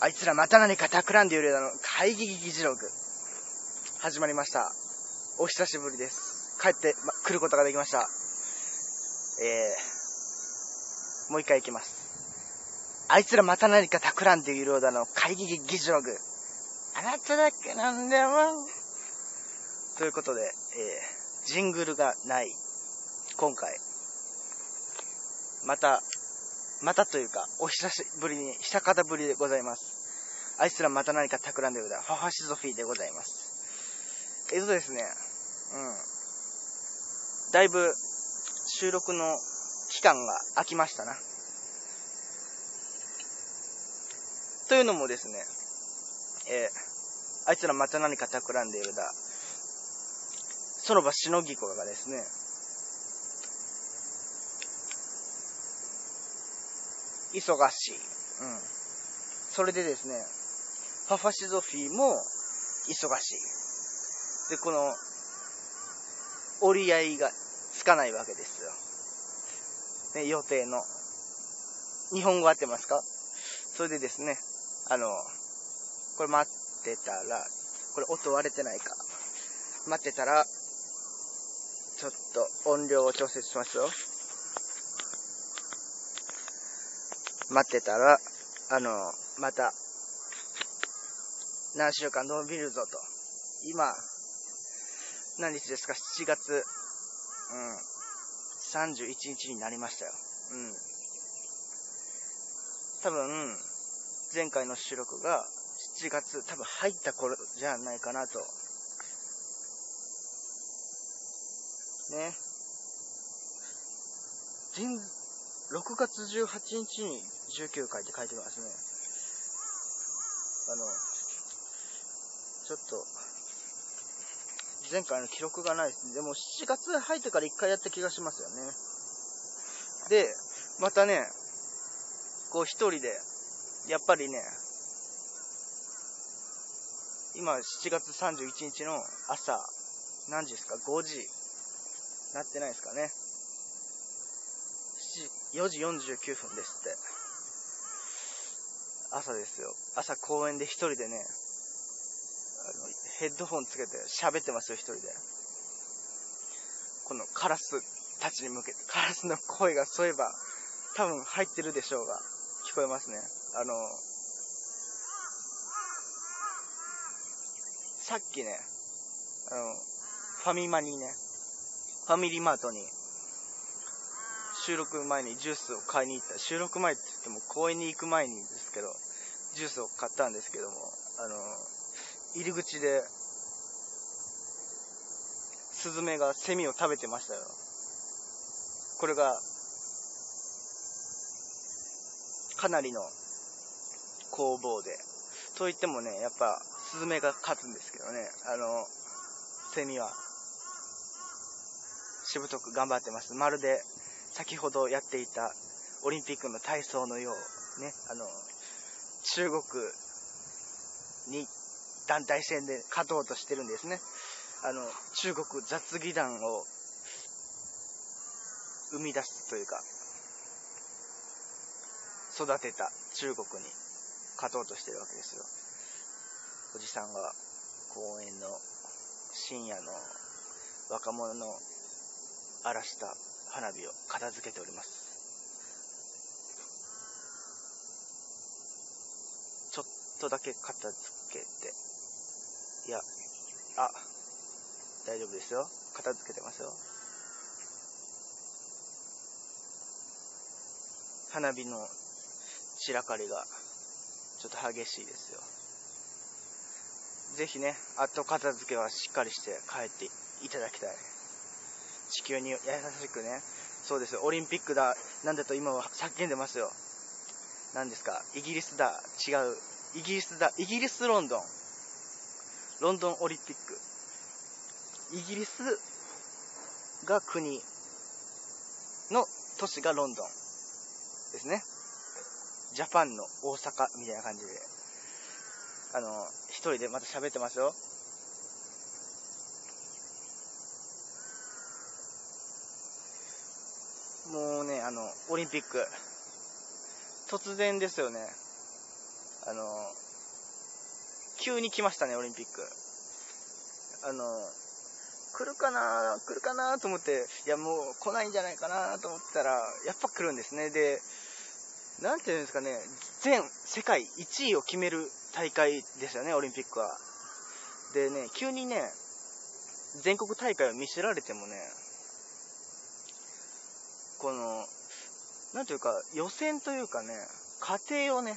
あいつらまた何か企んでいるだの会議議事録。始まりました。お久しぶりです。帰って、ま、来ることができました。えー、もう一回いきます。あいつらまた何か企んでいるようだの会議議事録。あなただけなんだよ。ということで、えー、ジングルがない、今回、また、またというか、お久しぶりに、久方ぶりでございます。あいつらまた何か企んでるだ、ファファシゾフィーでございます。えっとですね、うん。だいぶ、収録の期間が空きましたな。というのもですね、えー、あいつらまた何か企んでるだ、その場しのぎ子がですね、忙しい。うん。それでですね、パファシゾフィーも忙しい。で、この、折り合いがつかないわけですよ。ね、予定の。日本語合ってますか？それでですね、あの、これ待ってたら、これ音割れてないか。待ってたら、ちょっと音量を調節しますよ。待ってたら、あの、また、何週間伸びるぞと。今、何日ですか ?7 月、うん、31日になりましたよ。うん。多分、前回の収録が7月、多分入った頃じゃないかなと。ね。6月18日に19回って書いてますね。あの、ちょっと、前回の記録がないですね。でも7月入ってから1回やった気がしますよね。で、またね、こう一人で、やっぱりね、今7月31日の朝、何時ですか ?5 時、なってないですかね。4時49分ですって。朝ですよ。朝公園で一人でね、あの、ヘッドホンつけて喋ってますよ、一人で。このカラスたちに向けて、カラスの声がそういえば、多分入ってるでしょうが、聞こえますね。あの、さっきね、あの、ファミマにね、ファミリーマートに、収録前にジュースを買いに行った。収録前って言っても公園に行く前にですけど、ジュースを買ったんですけども、あの、入り口で、スズメがセミを食べてましたよ。これが、かなりの攻防で。と言ってもね、やっぱ、スズメが勝つんですけどね、あの、セミは、しぶとく頑張ってます。まるで、先ほどやっていたオリンピックの体操のよう、ね、あの、中国に団体戦で勝とうとしてるんですね。あの、中国雑技団を生み出すというか、育てた中国に勝とうとしてるわけですよ。おじさんが公園の深夜の若者の荒らした花火を片付けております。ちょっとだけ片付けて、いや、あ、大丈夫ですよ。片付けてますよ。花火の散らかりがちょっと激しいですよ。ぜひね、後片付けはしっかりして帰っていただきたい。地球に優しくね。そうですよ。オリンピックだ。なんだと今は叫んでますよ。何ですか？イギリスだ。違う。イギリスだ。イギリスロンドン。ロンドンオリンピック。イギリスが国の都市がロンドンですね。ジャパンの大阪みたいな感じで。あの、一人でまた喋ってますよ。もうね、あの、オリンピック、突然ですよね。あの、急に来ましたね、オリンピック。あの、来るかな来るかなと思って、いやもう来ないんじゃないかなと思ったら、やっぱ来るんですね。で、なんていうんですかね、全世界1位を決める大会ですよね、オリンピックは。でね、急にね、全国大会を見せられてもね、この、なんというか、予選というかね、過程をね、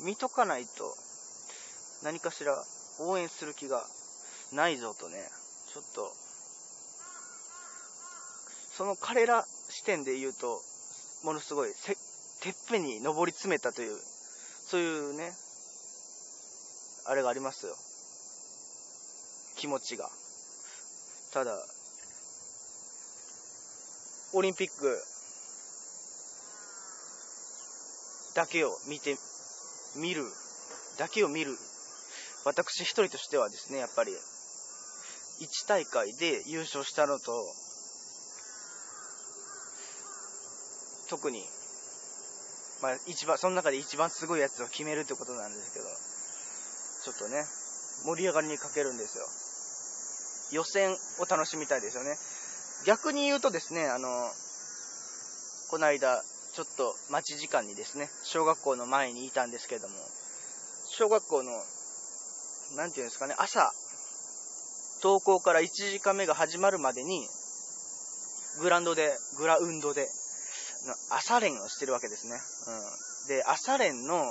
見とかないと、何かしら応援する気がないぞとね、ちょっと、その彼ら視点で言うと、ものすごいせてっぺんに上り詰めたという、そういうね、あれがありますよ。気持ちが。ただ、オリンピックだけを見て、見る、だけを見る、私一人としてはですね、やっぱり、1大会で優勝したのと、特に、まあ一番、その中で一番すごいやつを決めるってことなんですけど、ちょっとね、盛り上がりに欠けるんですよ。予選を楽しみたいですよね。逆に言うとですね、あの、この間、ちょっと待ち時間にですね、小学校の前にいたんですけども、小学校の、なんていうんですかね、朝、登校から1時間目が始まるまでに、グラウンドで、グラウンドで、朝練をしてるわけですね。うん。で、朝練の、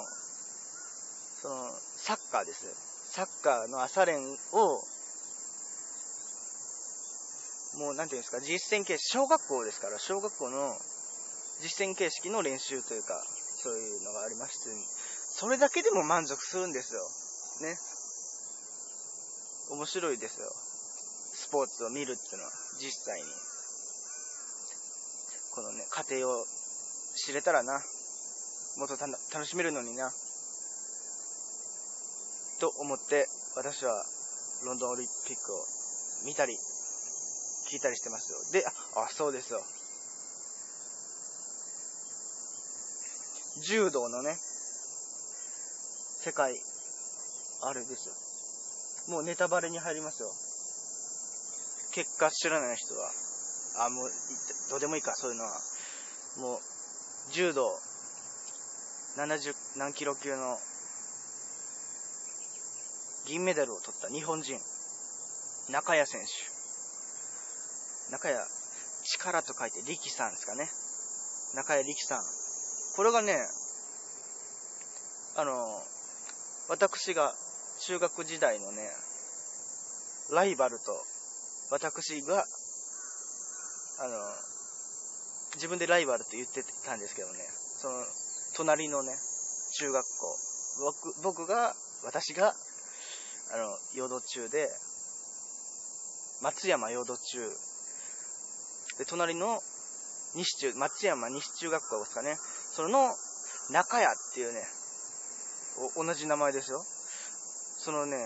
その、サッカーです。サッカーの朝練を、もう、なんていうんですか、実践形式、小学校ですから、小学校の実践形式の練習というか、そういうのがありまして、それだけでも満足するんですよ。ね。面白いですよ。スポーツを見るっていうのは、実際に。このね、過程を知れたらな、もっと楽しめるのにな、と思って、私はロンドンオリンピックを見たり、聞いたりしてますよ。で、あ、そうですよ。柔道のね、世界、あれですよ。もうネタバレに入りますよ。結果知らない人は、あ、もう、どうでもいいか、そういうのは。もう、柔道、70何キロ級の銀メダルを取った日本人、中谷選手。中谷、力と書いて力さんですかね。中谷力さん。これがね、あの、私が中学時代のね、ライバルと、私が、あの、自分でライバルと言ってたんですけどね、その、隣のね、中学校、僕、僕が、私が、あの、淀中で、松山淀中。で、隣の西中、松山西中学校ですかね。その、中谷っていうね、同じ名前ですよ。そのね、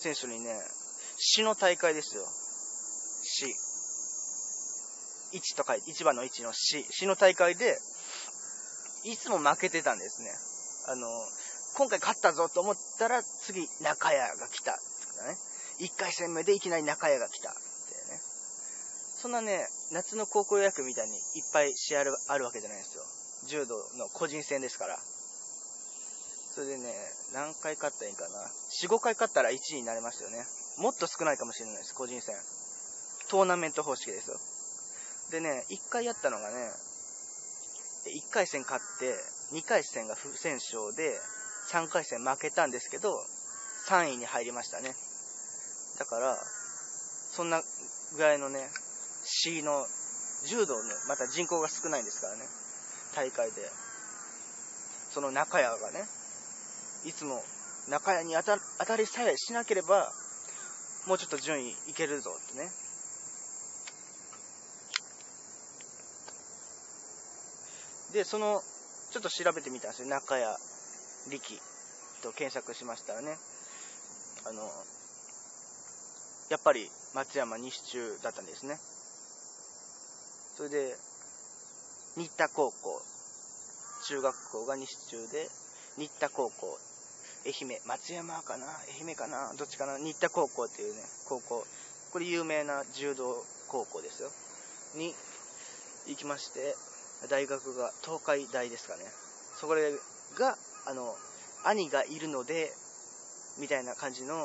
選手にね、市の大会ですよ。市。1と書いて、1番の1の市。市の大会で、いつも負けてたんですね。あの、今回勝ったぞと思ったら、次、中谷が来た。ね。1回戦目でいきなり中谷が来た。ってねそんなね、夏の高校野球みたいにいっぱい試合あるわけじゃないんですよ。柔道の個人戦ですから。それでね、何回勝ったらいいかな。4、5回勝ったら1位になれますよね。もっと少ないかもしれないです、個人戦。トーナメント方式ですよ。でね、1回やったのがね、1回戦勝って、2回戦が不戦勝で、3回戦負けたんですけど、3位に入りましたね。だから、そんなぐらいのね、市の柔道ね、また人口が少ないんですからね、大会で。その中屋がね、いつも中屋に当た当たりさえしなければ、もうちょっと順位いけるぞってね。で、その、ちょっと調べてみたんですよ。中屋力と検索しましたらね、あの、やっぱり松山西中だったんですね。それで、新田高校、中学校が西中で、新田高校、愛媛、松山かな愛媛かなどっちかな新田高校っていうね、高校。これ有名な柔道高校ですよ。に行きまして、大学が東海大ですかね。そこが、あの、兄がいるので、みたいな感じの、ね、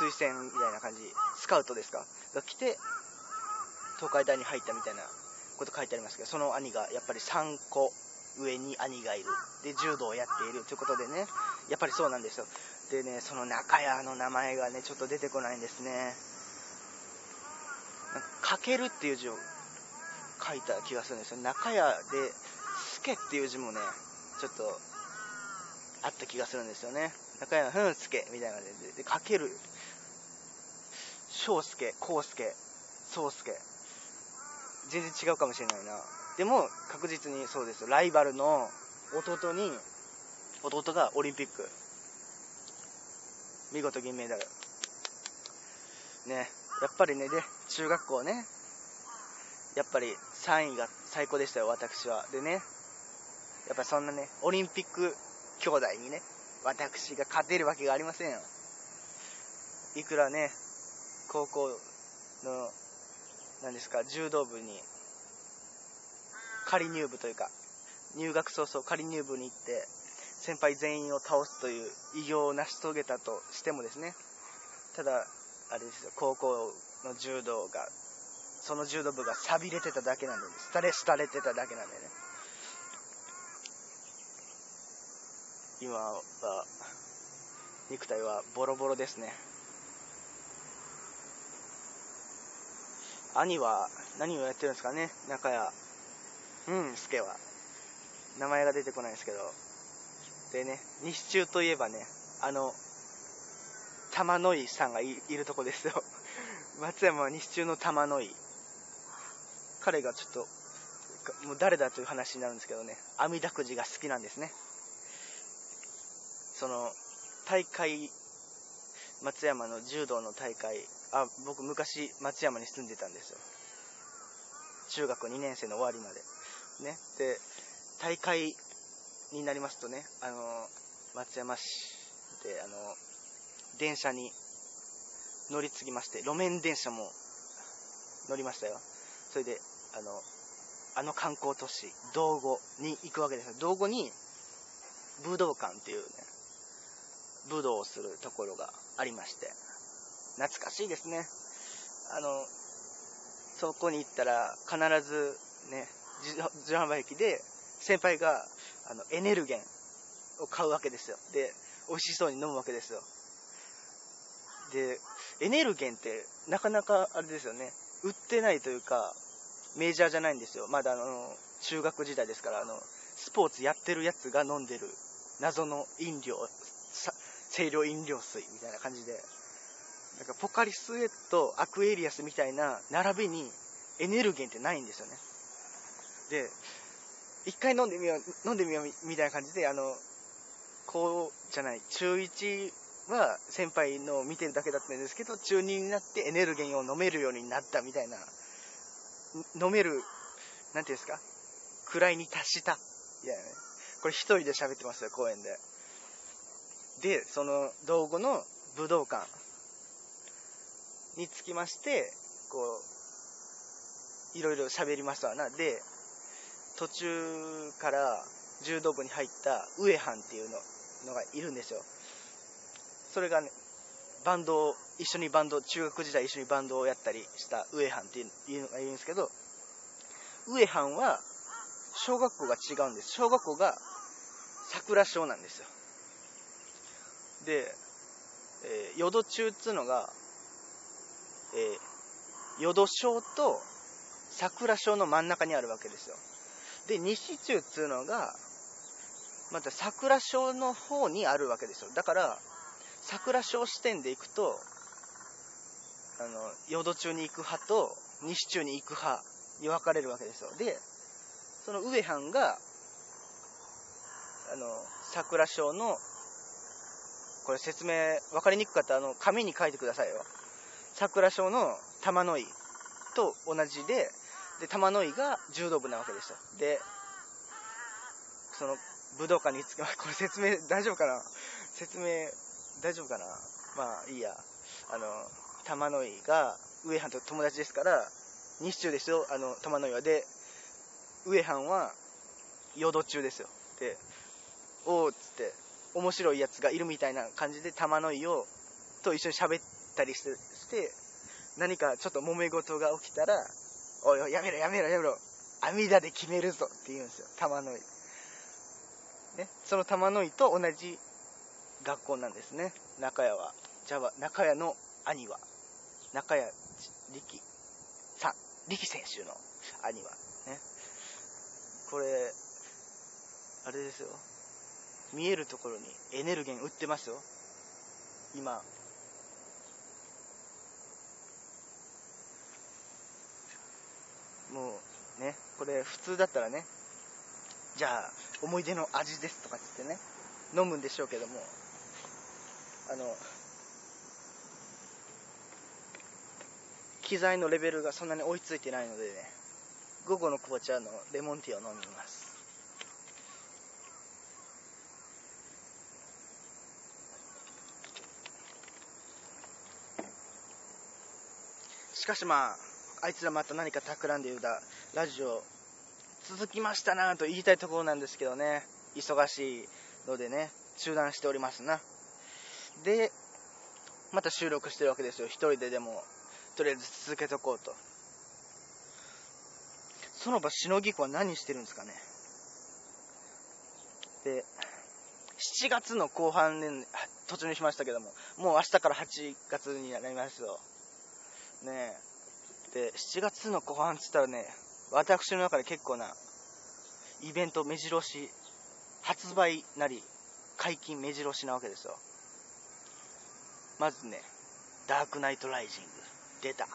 推薦みたいな感じ、スカウトですか？が来て、東海大に入ったみたいなこと書いてありますけど、その兄がやっぱり3個上に兄がいる。で、柔道をやっているということでね、やっぱりそうなんですよ。でね、その中屋の名前がね、ちょっと出てこないんですね。かけるっていう字を書いた気がするんですよ。中屋で、助っていう字もね、ちょっと、あった気がするんですよね。中屋ふんすけみたいな感じで、で、かける、翔介、康介、宗介。全然違うかもしれないな。でも、確実にそうですライバルの弟に、弟がオリンピック。見事銀メダル。ね。やっぱりね、で、中学校ね、やっぱり3位が最高でしたよ、私は。でね、やっぱそんなね、オリンピック兄弟にね、私が勝てるわけがありませんよ。いくらね、高校の、何ですか、柔道部に、仮入部というか、入学早々仮入部に行って、先輩全員を倒すという偉業を成し遂げたとしてもですね、ただ、あれですよ、高校の柔道が、その柔道部が錆びれてただけなんで、廃れ、廃れてただけなんでね。今は、肉体はボロボロですね。兄は何をやってるんですかね、中谷。うん、助は。名前が出てこないですけど。でね、西中といえばね、あの、玉の井さんがいるとこですよ。松山は西中の玉の井。彼がちょっと、もう誰だという話になるんですけどね、阿弥陀くじが好きなんですね。その、大会、松山の柔道の大会、あ、僕昔松山に住んでたんですよ。中学2年生の終わりまで。ね。で、大会になりますとね、あの、松山市で、あの、電車に乗り継ぎまして、路面電車も乗りましたよ。それで、あの、あの観光都市、道後に行くわけですよ。道後に武道館っていうね、武道をするところがありまして、懐かしいですね。あの、そこに行ったら必ずね、自販売機で先輩があのエネルゲンを買うわけですよ。で、美味しそうに飲むわけですよ。で、エネルゲンってなかなかあれですよね、売ってないというか、メジャーじゃないんですよ。まだあの、中学時代ですから、あの、スポーツやってるやつが飲んでる謎の飲料、清涼飲料水みたいな感じで、なんかポカリスエット、アクエリアスみたいな並びにエネルゲンってないんですよね。で、一回飲んでみよう、飲んでみようみたいな感じで、あの、こうじゃない、中1は先輩の見てるだけだったんですけど、中2になってエネルゲンを飲めるようになったみたいな、飲める、なんていうんですか、位に達した。いやね。これ一人で喋ってますよ、公園で。で、その道後の武道館につきまして、こう、いろいろ喋りましたな。で、途中から柔道部に入った上藩っていうののがいるんですよ。それがね、バンドを、一緒にバンド、中学時代一緒にバンドをやったりした上藩っていうのがいるんですけど、上藩は、小学校が違うんです。小学校が桜小なんですよ。で、えー、淀中っつうのが、えー、淀小と桜小の真ん中にあるわけですよ。で、西中っつうのが、また桜小の方にあるわけですよ。だから、桜小視点で行くと、あの、淀中に行く派と西中に行く派に分かれるわけですよ。で、その上藩が、あの、桜小の、これ説明分かりにくかったら、あの、紙に書いてくださいよ。桜小の玉の井と同じで、で、玉の井が柔道部なわけですよ。で、その武道館に着く、これ説明大丈夫かな？説明大丈夫かな？まあいいや。あの、玉の井が上藩と友達ですから、日中ですよ、あの、玉の井は。で、上藩は淀中ですよ。で、おおっつって、面白いやつがいるみたいな感じで玉の井を、と一緒に喋ったりして、して何かちょっと揉め事が起きたら、おいおい、やめろやめろやめろ。網田で決めるぞって言うんですよ。玉の井。ね。その玉の井と同じ学校なんですね。中屋は。じゃあ、中屋の兄は。中屋力さん。力選手の兄は。ね。これ、あれですよ。見えるところにエネルゲン売ってますよ。今。もうね、これ普通だったらね、じゃあ思い出の味ですとかつってね、飲むんでしょうけども、あの、機材のレベルがそんなに追いついてないのでね、午後の紅茶のレモンティーを飲みます。しかしまあ、あいつらまた何か企んで言うだ、ラジオ続きましたなと言いたいところなんですけどね、忙しいのでね、中断しておりますな。で、また収録してるわけですよ。一人ででも、とりあえず続けとこうと。その場しのぎ子は何してるんですかね。で、7月の後半で突入しましたけども、もう明日から8月になりますよ。ねえ。で、7月の後半っつったらね、私の中で結構なイベント目白押し、発売なり解禁目白押しなわけですよ。まずね、ダークナイトライジング。出た。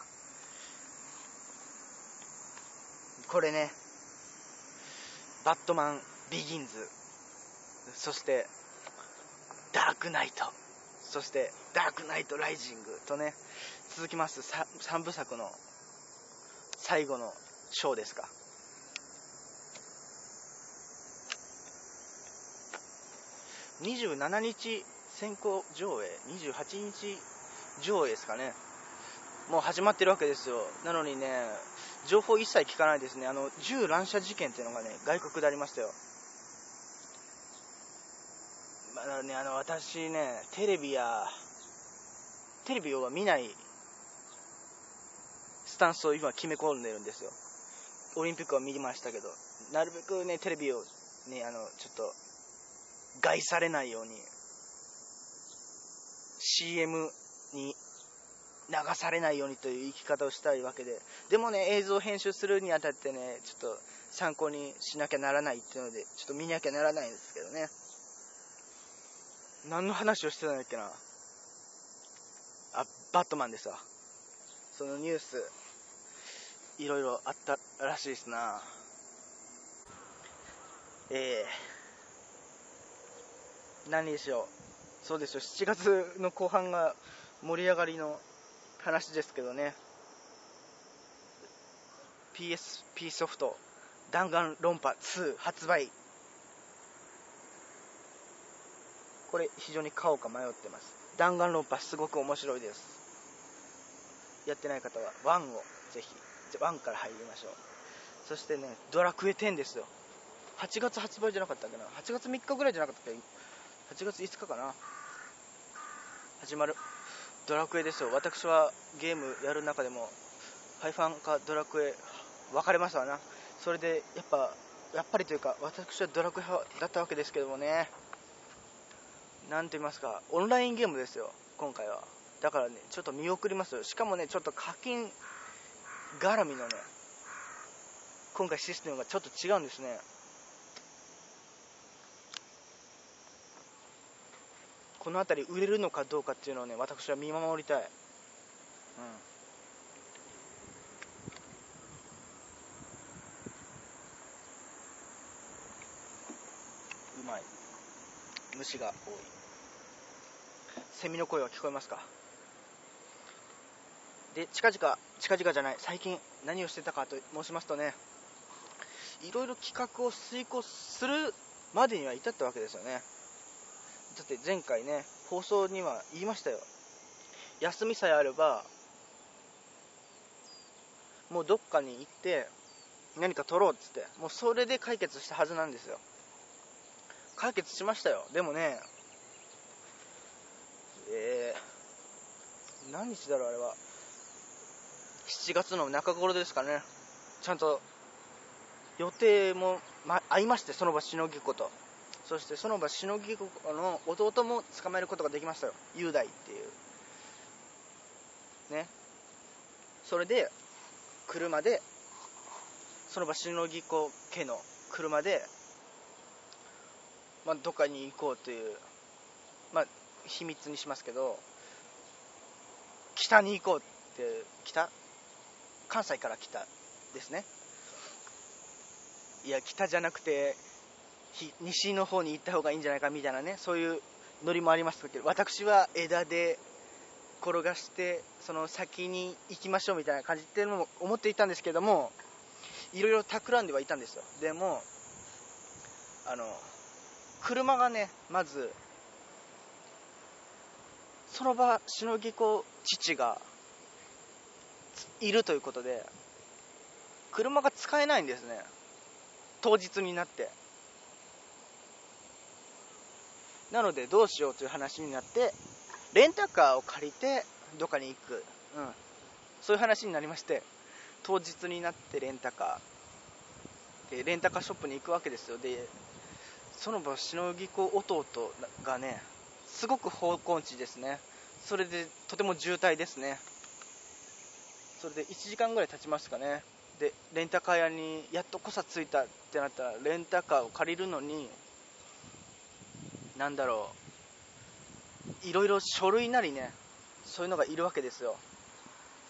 これね、バットマンビギンズ、そして、ダークナイト、そして、ダークナイトライジングとね、続きます3部作の最後のショーですか？27日先行上映、28日上映ですかね。もう始まってるわけですよ。なのにね、情報一切聞かないですね。あの、銃乱射事件っていうのがね、外国でありましたよ。まだね、あの、私ね、テレビや、テレビを見ないタンスを今決め込んでるんですよ。オリンピックは見ましたけど、なるべくね、テレビをね、あの、ちょっと、害されないように、CM に流されないようにという生き方をしたいわけで、でもね、映像編集するにあたってね、ちょっと参考にしなきゃならないっていうので、ちょっと見なきゃならないんですけどね。何の話をしてたんだっけな。あ、バットマンですわ。そのニュース、いろいろあったらしいですな。えー、何でしょう。そうですよ、7月の後半が盛り上がりの話ですけどね。PSP ソフト、弾丸論破2発売。これ非常に買おうか迷ってます。弾丸論破すごく面白いです。やってない方は1をぜひ1から入りましょう。そしてねドラクエ10ですよ。8月発売じゃなかったっけな？8月3日ぐらいじゃなかったっけ？8月5日かな？始まる。ドラクエですよ。私はゲームやる中でもハイファンかドラクエ分かれますわな。それでやっぱやっぱりというか私はドラクエ派だったわけですけどもね。なんと言いますかオンラインゲームですよ今回は。だからね、ちょっと見送りますよ。しかもね、ちょっと課金絡みのね、今回システムがちょっと違うんですね。この辺り売れるのかどうかっていうのをね、私は見守りたい。うん。うまい。虫が多い。セミの声は聞こえますか？で、近々、近々じゃない、最近何をしてたかと申しますとね、いろいろ企画を遂行するまでには至ったわけですよね。だって前回ね放送には言いましたよ。休みさえあればもうどっかに行って何か取ろうっつってもうそれで解決したはずなんですよ。解決しましたよ。でもねえー、何日だろうあれは。7月の中頃ですかね。ちゃんと予定も、ま、合いましてその場しのぎ子と。そしてその場しのぎ子の弟も捕まえることができましたよ。雄大っていう。ね。それで車でその場しのぎ子家の車で、まあ、どっかに行こうという、まあ、秘密にしますけど北に行こうって北関西から北ですね。いや北じゃなくて西の方に行った方がいいんじゃないかみたいなねそういうノリもありますけど私は枝で転がしてその先に行きましょうみたいな感じっていうのも思っていたんですけどもいろいろ企んではいたんですよ。でもあの車がねまずその場しのぎ子父がいるということで車が使えないんですね。当日になって。なのでどうしようという話になってレンタカーを借りてどっかに行く、うん、そういう話になりまして当日になってレンタカー。でレンタカーショップに行くわけですよ。でその場しのぎ子弟がねすごく方向地ですね。それでとても渋滞ですね。それで1時間ぐらい経ちますかね。でレンタカー屋にやっとこさ着いたってなったらレンタカーを借りるのになんだろういろいろ書類なりねそういうのがいるわけですよ。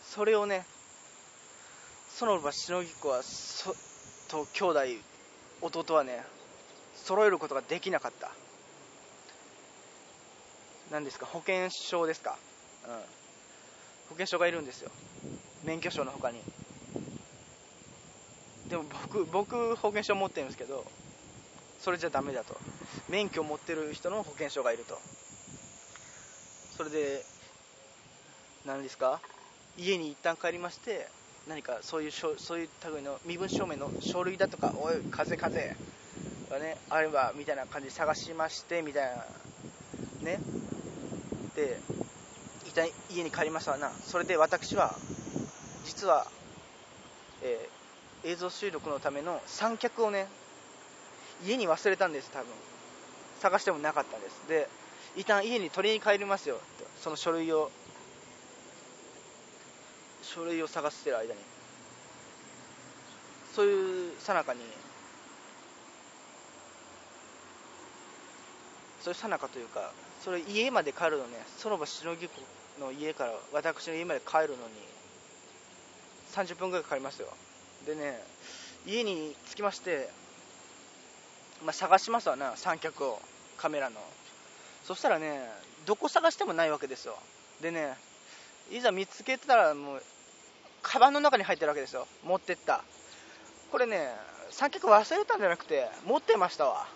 それをねその場しのぎ子はそと兄弟弟はね揃えることができなかった。何ですか？保険証ですか？うん。保険証がいるんですよ。免許証の他に。でも僕僕保険証持ってるんですけどそれじゃダメだと。免許持ってる人の保険証がいると。それで何ですか？家に一旦帰りまして何かそういうそういう類の身分証明の書類だとかおい風風がねあればみたいな感じで探しましてみたいなね。で一旦家に帰りましたな。それで私は実は、えー、映像収録のための三脚をね家に忘れたんです多分。探してもなかったんです。で一旦家に取りに帰りますよその書類を書類を探してる間に。そういうさなかにそういうさなかというかそれ家まで帰るのねその場しのぎ子の家から私の家まで帰るのに30分ぐらいかかりますよ。でね家に着きましてまあ、探しますわな三脚をカメラの。そしたらねどこ探してもないわけですよ。でねいざ見つけてたらもうカバンの中に入ってるわけですよ。持ってった。これね三脚忘れたんじゃなくて持ってましたわ。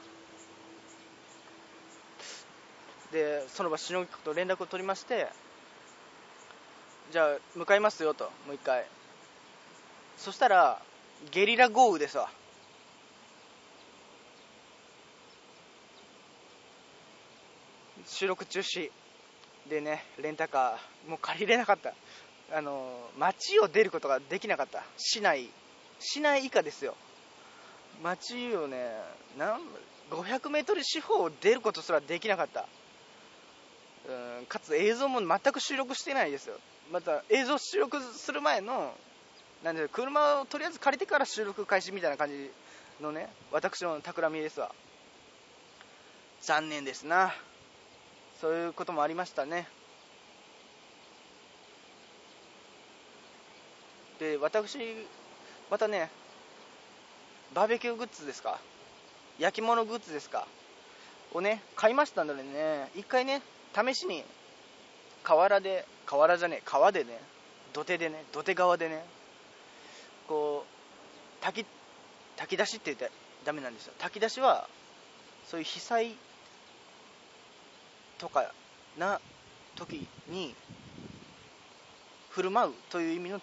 でその場しのぎと連絡を取りましてじゃあ向かいますよともう一回。そしたらゲリラ豪雨ですわ。収録中止。でねレンタカーもう借りれなかった。あの街を出ることができなかった。市内。市内以下ですよ。街をねなん 500m 四方を出ることすらできなかった。うんかつ映像も全く収録してないですよ。また映像収録する前のなんで車をとりあえず借りてから収録開始みたいな感じのね私の企みですわ。残念ですな。そういうこともありましたね。で私またねバーベキューグッズですか？焼き物グッズですか？をね買いましたのでね一回ね試しに河原で河原じゃねえ川でね土手でね土手側でねこう炊き炊き出しって言ってダメなんですよ。炊き出しはそういう被災とかな時に振る舞うという意味の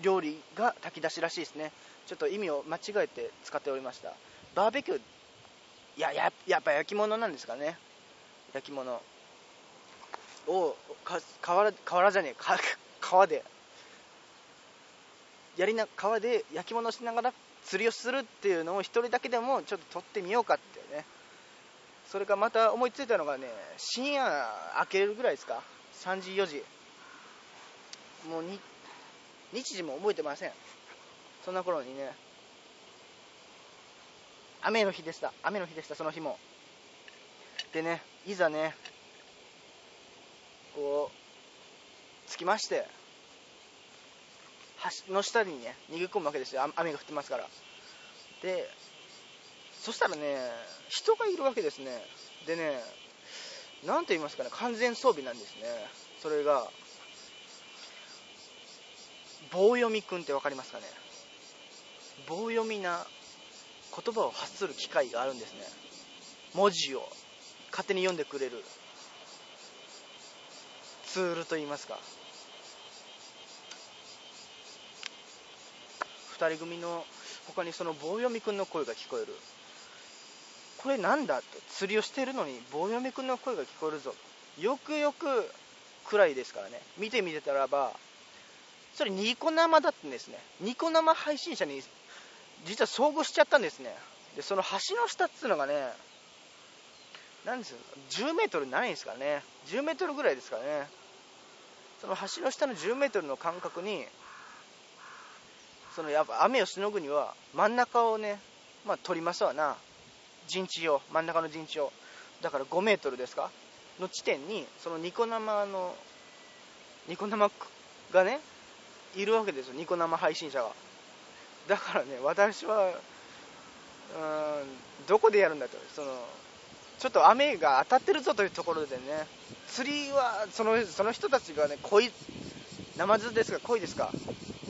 料理が炊き出しらしいですね。ちょっと意味を間違えて使っておりました。バーベキューいやややっぱ焼き物なんですかね。焼き物をか河原河原じゃねえか 川でやりな川で焼き物しながら釣りをするっていうのを1人だけでもちょっと撮ってみようかってね。それかまた思いついたのがね深夜明けるぐらいですか？3時4時。もうに日時も覚えてません。そんな頃にね雨の日でした。雨の日でしたその日も。でねいざねこう着きまして。橋の下にね逃げ込むわけですよ。雨が降ってますから。でそしたらね人がいるわけですね。でね何と言いますかね完全装備なんですね。それが棒読みくんって分かりますかね。棒読みな言葉を発する機会があるんですね。文字を勝手に読んでくれるツールと言いますか。人組の他にその棒読みくんの声が聞こえる。これなんだと釣りをしてるのに棒読みくんの声が聞こえるぞ。よくよく暗いですからね。見てみてたらばそれニコ生だったんですね。ニコ生配信者に実は遭遇しちゃったんですね。でその橋の下っつうのがね何ですよ。10メートルないんですからね。10メートルぐらいですからね。その橋の下の10メートルの間隔にそのやっぱ雨をしのぐには真ん中をねまあ取りますわな。陣地を真ん中の陣地を。だから5メートルですか？の地点にそのニコ生のニコ生がねいるわけですよ。ニコ生配信者が。だからね私はうんどこでやるんだと。そのちょっと雨が当たってるぞというところでね釣りはそのその人たちがね濃いナマズですか？濃いですか？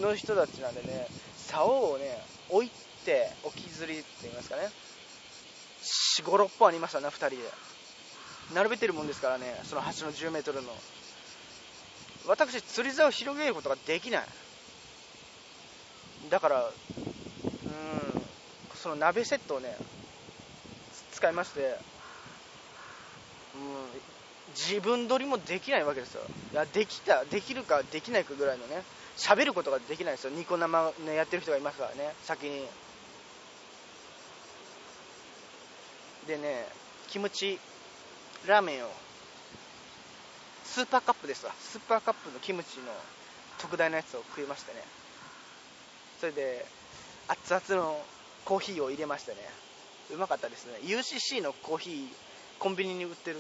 の人たちなんでね竿をね置いて置き釣りって言いますかね。45、6本ありましたね2人で。並べてるもんですからねその橋の 10m の。私釣り竿を広げることができない。だからうんその鍋セットをね使いましてうん自分撮りもできないわけですよ。いやできたできるかできないかぐらいのね。喋ることができないですよ。ニコ生、ね、やってる人がいますからね。先に。でねキムチラーメンを。スーパーカップですわ。スーパーカップのキムチの特大のやつを食いましてね。それで熱々のコーヒーを入れましてね。うまかったですね。UCC のコーヒーコンビニに売ってる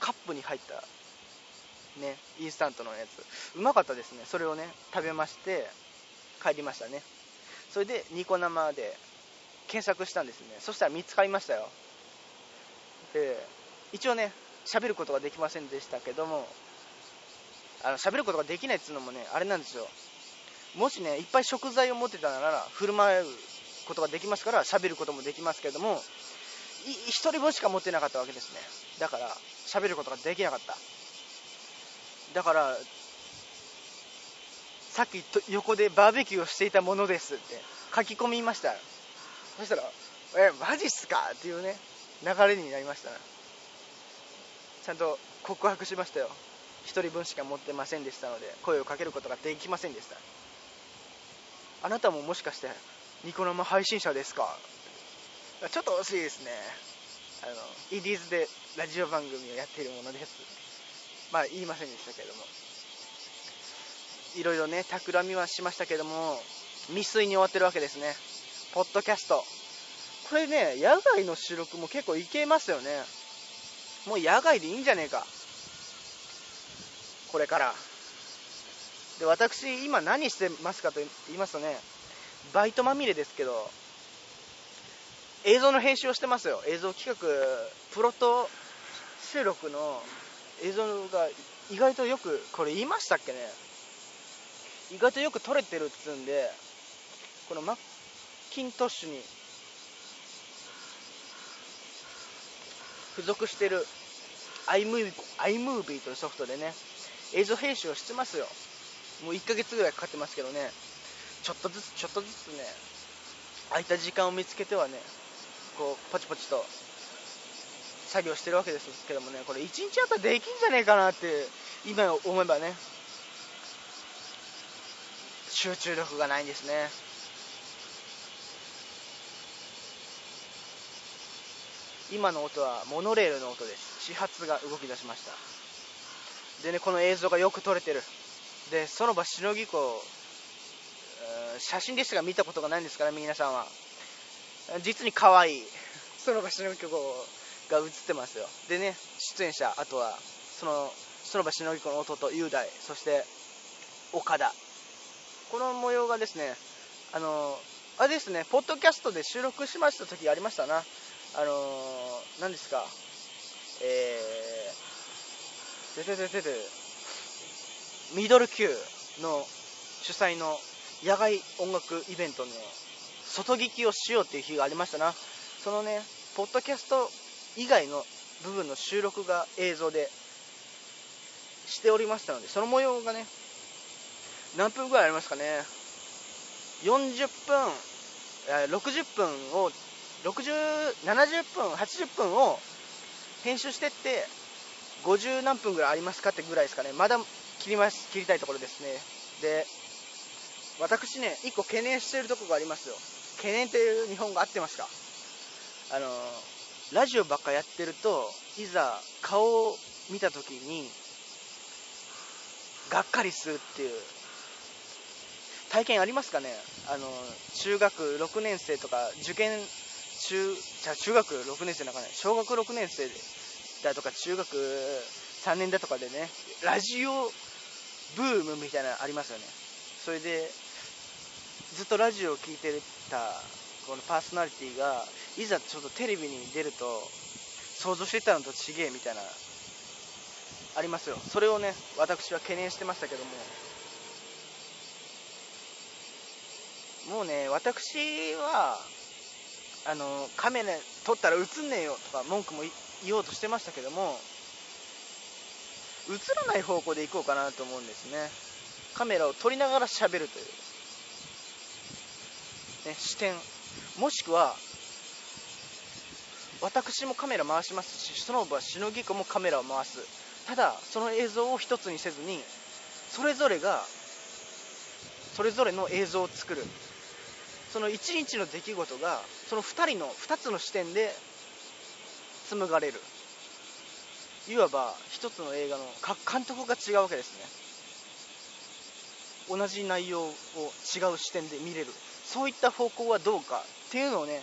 カップに入ったねインスタントのやつ。うまかったですね。それをね食べまして帰りましたね。それでニコ生で検索したんですね。そしたら見つかりましたよ。で一応ね喋ることができませんでしたけどもあの喋ることができないっていうのもねあれなんですよ。もしねいっぱい食材を持ってたなら振る舞うことができますから喋ることもできますけども1人分しか持ってなかったわけですね。だから喋ることができなかった。だからさっきと横でバーベキューをしていたものですって書き込みました。そしたら「えマジっすか?」っていうね流れになりました。ちゃんと告白しましたよ。1人分しか持ってませんでしたので声をかけることができませんでした。あなたももしかしてニコ生配信者ですか？ちょっと惜しいですね。あのイディーズでラジオ番組をやっているものです。まあ言いませんでしたけれども。いろいろね企みはしましたけども未遂に終わってるわけですね。ポッドキャスト。これね野外の収録も結構いけますよね。もう野外でいいんじゃねえか。これから。で私今何してますかと言いますとねバイトまみれですけど映像の編集をしてますよ。映像企画プロト収録の映像が意外とよくこれ言いましたっけね？意外とよく撮れてるっつうんでこのマッキントッシュに付属してる iMovie, iMovie というソフトでね映像編集をしてますよ。もう1ヶ月ぐらいかかってますけどね。ちょっとずつちょっとずつね空いた時間を見つけてはねこうポチポチと作業してるわけですけどもねこれ1日あったらできんじゃねえかなって今思えばね。集中力がないんですね。今の音はモノレールの音です。始発が動き出しました。でねこの映像がよく撮れてる。でその場しのぎ湖写真でしか見たことがないんですから皆さんは。実に可愛い。その場しのぎ湖が映ってますよ。でね出演者あとはそのその場しのぎ湖の弟雄大そして岡田。この模様がですねあのあれですねポッドキャストで収録しました時がありましたな。あの何ですか。えー、でててててミドル級の主催の野外音楽イベントの外聞きをしようっていう日がありましたな。そのねポッドキャスト以外の部分の収録が映像でしておりましたのでその模様がね何分ぐらいありますかね。40分60分を6070分80分を編集してって50何分ぐらいありますかってぐらいですかね。まだ切ります切りたいところですね。で私ね1個懸念しているとこがありますよ。懸念っていう日本語合ってますか？あのラジオばっかやってるといざ顔を見た時にがっかりするっていう。体験ありますかね？あの中学6年生とか受験中じゃ中学6年生なんかね。小学6年生だとか中学3年だとかでねラジオブームみたいなのありますよね。それでずっとラジオを聴いてたこのパーソナリティがいざちょっとテレビに出ると想像してたのと違えみたいなありますよ。それをね私は懸念してましたけども。もうね私はあのカメラ撮ったら映んねえよとか文句も言おうとしてましたけども映らない方向で行こうかなと思うんですね。カメラを撮りながら喋るという、ね、視点。もしくは私もカメラ回しますしその場しのぎ子もカメラを回す。ただその映像を一つにせずにそれぞれがそれぞれの映像を作る。その1日の出来事がその2人の2つの視点で紡がれる。いわば1つの映画の監督が違うわけですね。同じ内容を違う視点で見れる。そういった方向はどうかっていうのをね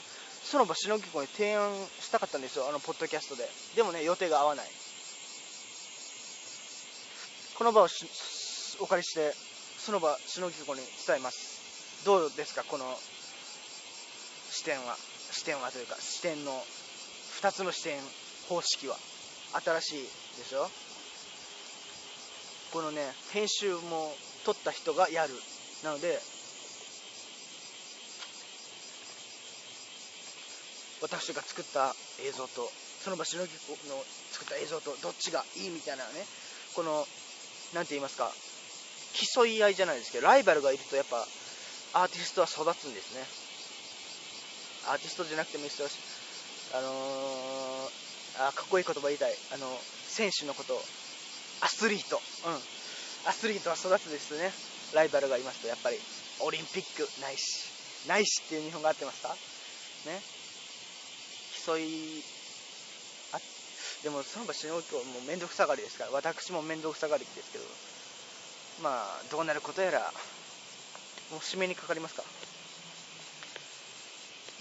その場しのぎこに提案したかったんですよ。あのポッドキャストで。でもね予定が合わない。この場をお借りしてその場しのぎこに伝えます。どうですかこの視点は。視点はというか視点の2つの視点方式は。新しいでしょ？このね編集も撮った人がやる。なので私が作った映像とその場しのぎの作った映像とどっちがいいみたいなねこの何て言いますか競い合いじゃないですけどライバルがいるとやっぱアーティストは育つんですね。アーティストじゃなくてもいいですよ。あのー、あかっこいい言葉言いたい。あの選手のこと。アスリート。うん。アスリートは育つですね。ライバルがいますとやっぱり。オリンピックないし。ないしっていう日本が合ってますか？ね。競いあでもその場所においてはもう面倒くさがりですから私も面倒くさがりですけどまあどうなることやらもう締めにかかりますか。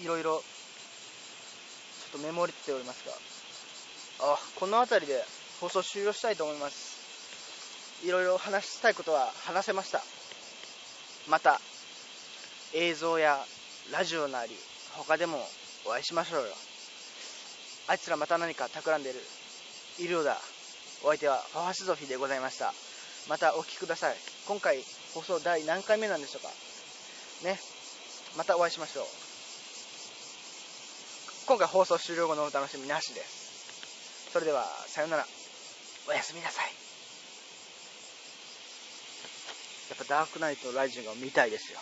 いろいろちょっとメモっておりますが。あこの辺りで放送終了したいと思います。いろいろ話したいことは話せました。また映像やラジオなり他でもお会いしましょうよ。あいつらまた何か企んでる。いるようだ。お相手はファハシゾフィでございました。またお聴きください。今回放送第何回目なんでしょうか。ね。またお会いしましょう。今回放送終了後のお楽しみなしで。すそれでは、さよなら。おやすみなさい。やっぱダークナイトライジングが見たいですよ。